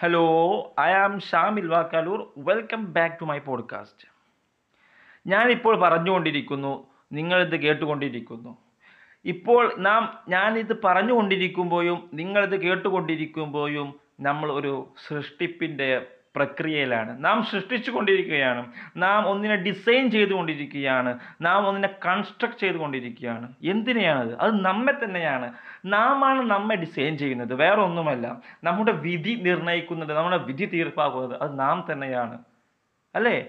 Hello I am Shamil Vakkalur welcome back to my podcast ഞാനിപ്പോൾ പറഞ്ഞുകൊണ്ടിരിക്കുന്നു നിങ്ങളിത് കേട്ടുകൊണ്ടിരിക്കുന്നു. ഇപ്പോൾ നാം ഞാനിത് പറഞ്ഞുകൊണ്ടിരിക്കുമ്പോഴും നിങ്ങളിത് കേട്ടുകൊണ്ടിരിക്കുമ്പോഴും നമ്മൾ ഒരു സൃഷ്ടിപ്പിന്റെ പ്രക്രിയയിലാണ്. നാം സൃഷ്ടിച്ചു കൊണ്ടിരിക്കുകയാണ് നാം ഒന്നിനെ ഡിസൈൻ ചെയ്തുകൊണ്ടിരിക്കുകയാണ്. നാം ഒന്നിനെ കൺസ്ട്രക്ട് ചെയ്തുകൊണ്ടിരിക്കുകയാണ്. എന്തിനെയാണത്? അത് നമ്മെ തന്നെയാണ്. നാമാണ് നമ്മെ ഡിസൈൻ ചെയ്യുന്നത്. വേറെ ഒന്നുമല്ല നമ്മുടെ വിധി നിർണയിക്കുന്നത് നമ്മുടെ വിധി തീർപ്പാക്കുന്നത് അത് നാം തന്നെയാണ്. അല്ലേ?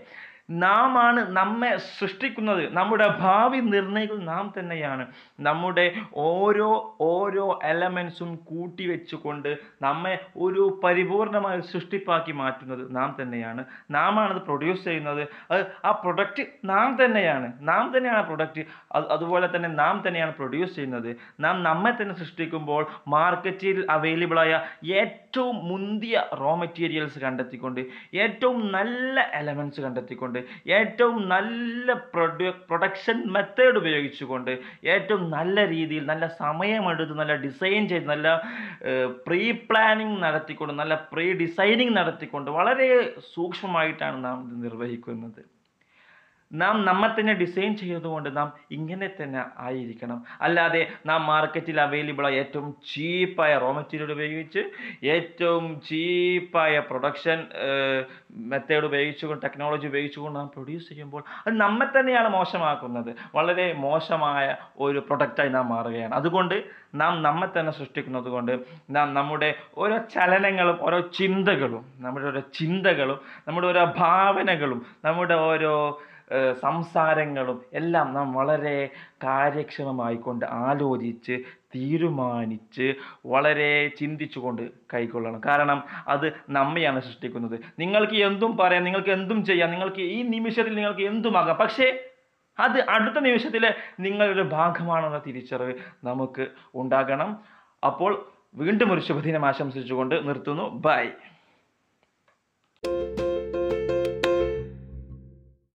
നാമാണ് നമ്മെ സൃഷ്ടിക്കുന്നത്. നമ്മുടെ ഭാവി നിർണയിക്കുന്നത് നാം തന്നെയാണ്. നമ്മുടെ ഓരോ ഓരോ എലമെൻസും കൂട്ടി വെച്ചുകൊണ്ട് നമ്മെ ഒരു പരിപൂർണമായ സൃഷ്ടിപ്പാക്കി മാറ്റുന്നത് നാം തന്നെയാണ്. നാം ആണത് പ്രൊഡ്യൂസ് ചെയ്യുന്നത്. അത് ആ പ്രൊഡക്റ്റ് നാം തന്നെയാണ്. നാം തന്നെയാണ് പ്രൊഡക്റ്റ് അത് അതുപോലെ തന്നെ നാം തന്നെയാണ് പ്രൊഡ്യൂസ് ചെയ്യുന്നത്. നാം നമ്മെ തന്നെ സൃഷ്ടിക്കുമ്പോൾ മാർക്കറ്റിൽ അവൈലബിളായ ഏറ്റവും മുന്തിയ റോ മെറ്റീരിയൽസ് കണ്ടെത്തിക്കൊണ്ട് ഏറ്റവും നല്ല എലമെൻസ് കണ്ടെത്തിക്കൊണ്ട് ഏറ്റവും നല്ല പ്രൊഡ്യൂ പ്രൊഡക്ഷൻ മെത്തേഡ് ഉപയോഗിച്ചുകൊണ്ട് ഏറ്റവും നല്ല രീതിയിൽ നല്ല സമയമെടുത്ത് നല്ല ഡിസൈൻ ചെയ്ത് നല്ല പ്രീ പ്ലാനിങ് നടത്തിക്കൊണ്ട് നല്ല പ്രീ ഡിസൈനിങ് നടത്തിക്കൊണ്ട് വളരെ സൂക്ഷ്മമായിട്ടാണ് നാം ഇത് നിർവഹിക്കുന്നത്. നാം നമ്മെ തന്നെ ഡിസൈൻ ചെയ്തുകൊണ്ട് നാം ഇങ്ങനെ തന്നെ ആയിരിക്കണം. അല്ലാതെ നാം മാർക്കറ്റിൽ അവൈലബിൾ ആയ ഏറ്റവും ചീപ്പായ റോ മെറ്റീരിയൽ ഉപയോഗിച്ച് ഏറ്റവും ചീപ്പായ പ്രൊഡക്ഷൻ മെത്തേഡ് ഉപയോഗിച്ചുകൊണ്ട് ടെക്നോളജി ഉപയോഗിച്ചുകൊണ്ട് നാം പ്രൊഡ്യൂസ് ചെയ്യുമ്പോൾ അത് നമ്മെ തന്നെയാണ് മോശമാക്കുന്നത്. വളരെ മോശമായ ഒരു പ്രൊഡക്റ്റായി നാം മാറുകയാണ്. അതുകൊണ്ട് നാം നമ്മെ തന്നെ സൃഷ്ടിക്കുന്നത് കൊണ്ട് നാം നമ്മുടെ ഓരോ ചലനങ്ങളും ഓരോ ചിന്തകളും നമ്മുടെ ഓരോ ചിന്തകളും നമ്മുടെ ഓരോ ഭാവനകളും നമ്മുടെ ഓരോ സംസാരങ്ങളും എല്ലാം നാം വളരെ കാര്യക്ഷമമായിക്കൊണ്ട് ആലോചിച്ച് തീരുമാനിച്ച് വളരെ ചിന്തിച്ചുകൊണ്ട് കൈക്കൊള്ളണം. കാരണം അത് നമ്മയാണ് സൃഷ്ടിക്കുന്നത്. നിങ്ങൾക്ക് എന്തും പറയാം നിങ്ങൾക്ക് എന്തും ചെയ്യാം നിങ്ങൾക്ക് ഈ നിമിഷത്തിൽ നിങ്ങൾക്ക് എന്തുമാകാം. പക്ഷേ അത് അടുത്ത നിമിഷത്തിൽ നിങ്ങളുടെ ഭാഗമാണെന്ന തിരിച്ചറിവ് നമുക്ക് ഉണ്ടാകണം. അപ്പോൾ വീണ്ടും ഒരു ശുഭദിനം ആശംസിച്ചുകൊണ്ട് നിർത്തുന്നു. ബൈ.